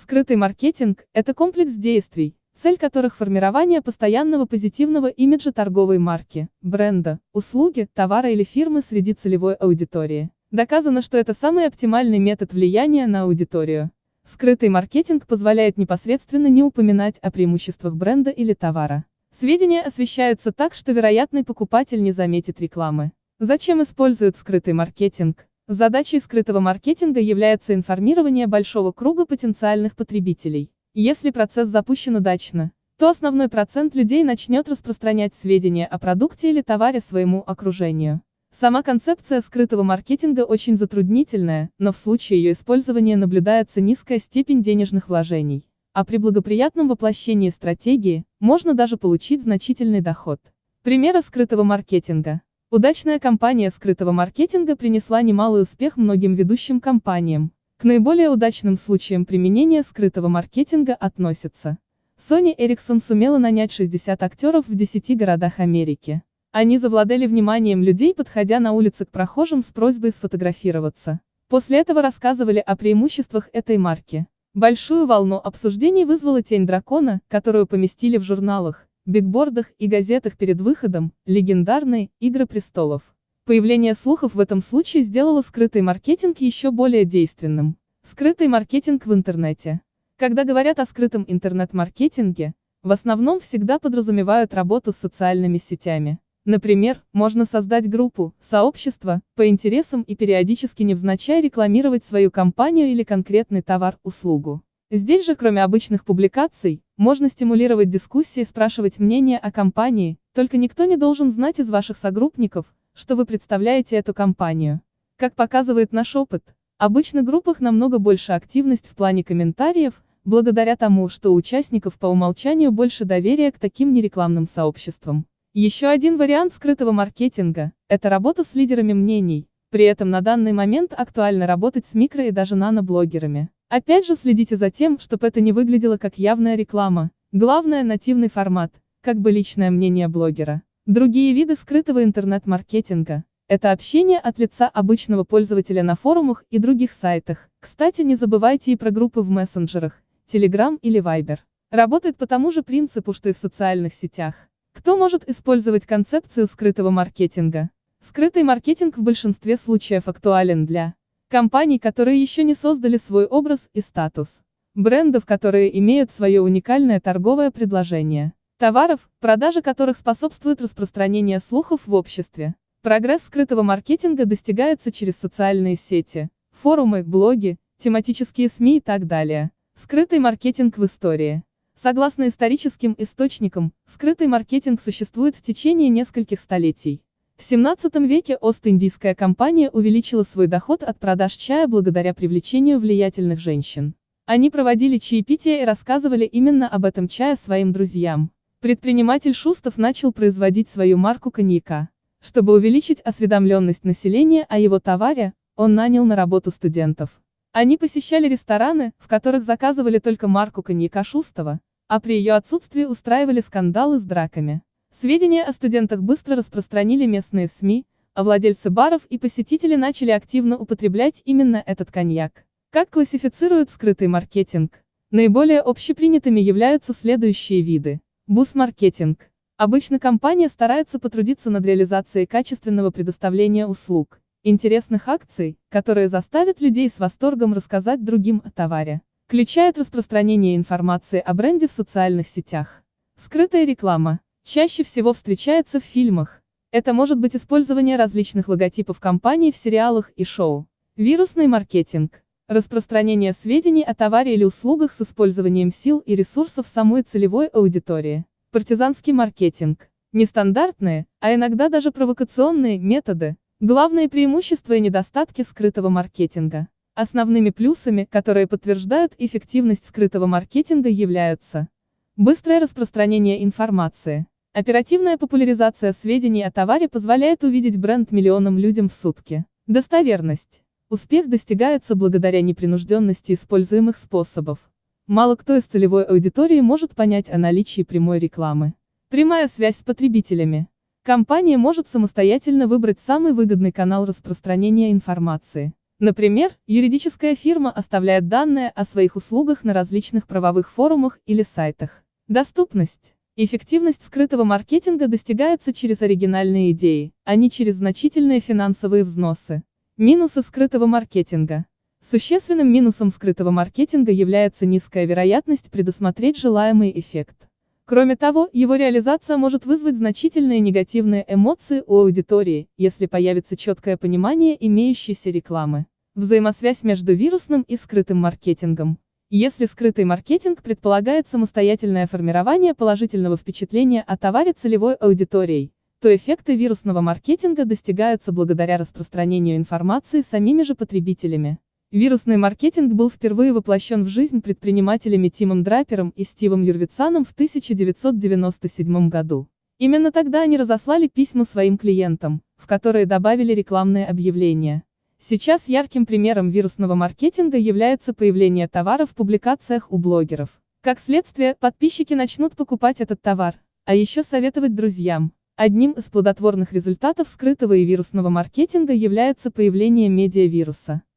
Скрытый маркетинг – это комплекс действий, цель которых формирование постоянного позитивного имиджа торговой марки, бренда, услуги, товара или фирмы среди целевой аудитории. Доказано, что это самый оптимальный метод влияния на аудиторию. Скрытый маркетинг позволяет непосредственно не упоминать о преимуществах бренда или товара. Сведения освещаются так, что вероятный покупатель не заметит рекламы. Зачем используют скрытый маркетинг? Задачей скрытого маркетинга является информирование большого круга потенциальных потребителей. Если процесс запущен удачно, то основной процент людей начнет распространять сведения о продукте или товаре своему окружению. Сама концепция скрытого маркетинга очень затруднительная, но в случае ее использования наблюдается низкая степень денежных вложений. А при благоприятном воплощении стратегии, можно даже получить значительный доход. Примеры скрытого маркетинга. Удачная кампания скрытого маркетинга принесла немалый успех многим ведущим компаниям. К наиболее удачным случаям применения скрытого маркетинга относятся. Sony Ericsson сумела нанять 60 актеров в 10 городах Америки. Они завладели вниманием людей, подходя на улице к прохожим с просьбой сфотографироваться. После этого рассказывали о преимуществах этой марки. Большую волну обсуждений вызвала «Тень дракона», которую поместили в журналах, бигбордах и газетах перед выходом, легендарной «Игры престолов». Появление слухов в этом случае сделало скрытый маркетинг еще более действенным. Скрытый маркетинг в интернете. Когда говорят о скрытом интернет-маркетинге, в основном всегда подразумевают работу с социальными сетями. Например, можно создать группу, сообщество, по интересам и периодически невзначай рекламировать свою компанию или конкретный товар-услугу. Здесь же, кроме обычных публикаций, можно стимулировать дискуссии, спрашивать мнение о компании, только никто не должен знать из ваших согруппников, что вы представляете эту компанию. Как показывает наш опыт, обычно в группах намного больше активность в плане комментариев, благодаря тому, что у участников по умолчанию больше доверия к таким нерекламным сообществам. Еще один вариант скрытого маркетинга – это работа с лидерами мнений, при этом на данный момент актуально работать с микро и даже наноблогерами. Опять же следите за тем, чтобы это не выглядело как явная реклама. Главное – нативный формат, как бы личное мнение блогера. Другие виды скрытого интернет-маркетинга – это общение от лица обычного пользователя на форумах и других сайтах. Кстати, не забывайте и про группы в мессенджерах, Telegram или Viber. Работает по тому же принципу, что и в социальных сетях. Кто может использовать концепцию скрытого маркетинга? Скрытый маркетинг в большинстве случаев актуален для Компаний, которые еще не создали свой образ и статус. Брендов, которые имеют свое уникальное торговое предложение. Товаров, продажа которых способствует распространению слухов в обществе. Прогресс скрытого маркетинга достигается через социальные сети, форумы, блоги, тематические СМИ и так далее. Скрытый маркетинг в истории. Согласно историческим источникам, скрытый маркетинг существует в течение нескольких столетий. В 17 веке Ост-Индийская компания увеличила свой доход от продаж чая благодаря привлечению влиятельных женщин. Они проводили чаепитие и рассказывали именно об этом чае своим друзьям. Предприниматель Шустов начал производить свою марку коньяка. Чтобы увеличить осведомленность населения о его товаре, он нанял на работу студентов. Они посещали рестораны, в которых заказывали только марку коньяка Шустова, а при ее отсутствии устраивали скандалы с драками. Сведения о студентах быстро распространили местные СМИ, а владельцы баров и посетители начали активно употреблять именно этот коньяк. Как классифицируют скрытый маркетинг? Наиболее общепринятыми являются следующие виды. Бус-маркетинг. Обычно компания старается потрудиться над реализацией качественного предоставления услуг, интересных акций, которые заставят людей с восторгом рассказать другим о товаре. Включает распространение информации о бренде в социальных сетях. Скрытая реклама. Чаще всего встречается в фильмах. Это может быть использование различных логотипов компаний в сериалах и шоу. Вирусный маркетинг. Распространение сведений о товаре или услугах с использованием сил и ресурсов самой целевой аудитории. Партизанский маркетинг. Нестандартные, а иногда даже провокационные методы. Главные преимущества и недостатки скрытого маркетинга. Основными плюсами, которые подтверждают эффективность скрытого маркетинга являются быстрое распространение информации, Оперативная популяризация сведений о товаре позволяет увидеть бренд миллионам людям в сутки. Достоверность. Успех достигается благодаря непринужденности используемых способов. Мало кто из целевой аудитории может понять о наличии прямой рекламы. Прямая связь с потребителями. Компания может самостоятельно выбрать самый выгодный канал распространения информации. Например, юридическая фирма оставляет данные о своих услугах на различных правовых форумах или сайтах. Доступность. Эффективность скрытого маркетинга достигается через оригинальные идеи, а не через значительные финансовые взносы. Минусы скрытого маркетинга. Существенным минусом скрытого маркетинга является низкая вероятность предусмотреть желаемый эффект. Кроме того, его реализация может вызвать значительные негативные эмоции у аудитории, если появится четкое понимание имеющейся рекламы. Взаимосвязь между вирусным и скрытым маркетингом. Если скрытый маркетинг предполагает самостоятельное формирование положительного впечатления о товаре целевой аудиторией, то эффекты вирусного маркетинга достигаются благодаря распространению информации самими же потребителями. Вирусный маркетинг был впервые воплощен в жизнь предпринимателями Тимом Драпером и Стивом Юрвицаном в 1997 году. Именно тогда они разослали письма своим клиентам, в которые добавили рекламные объявления. Сейчас ярким примером вирусного маркетинга является появление товара в публикациях у блогеров. Как следствие, подписчики начнут покупать этот товар, а еще советовать друзьям. Одним из плодотворных результатов скрытого и вирусного маркетинга является появление медиавируса.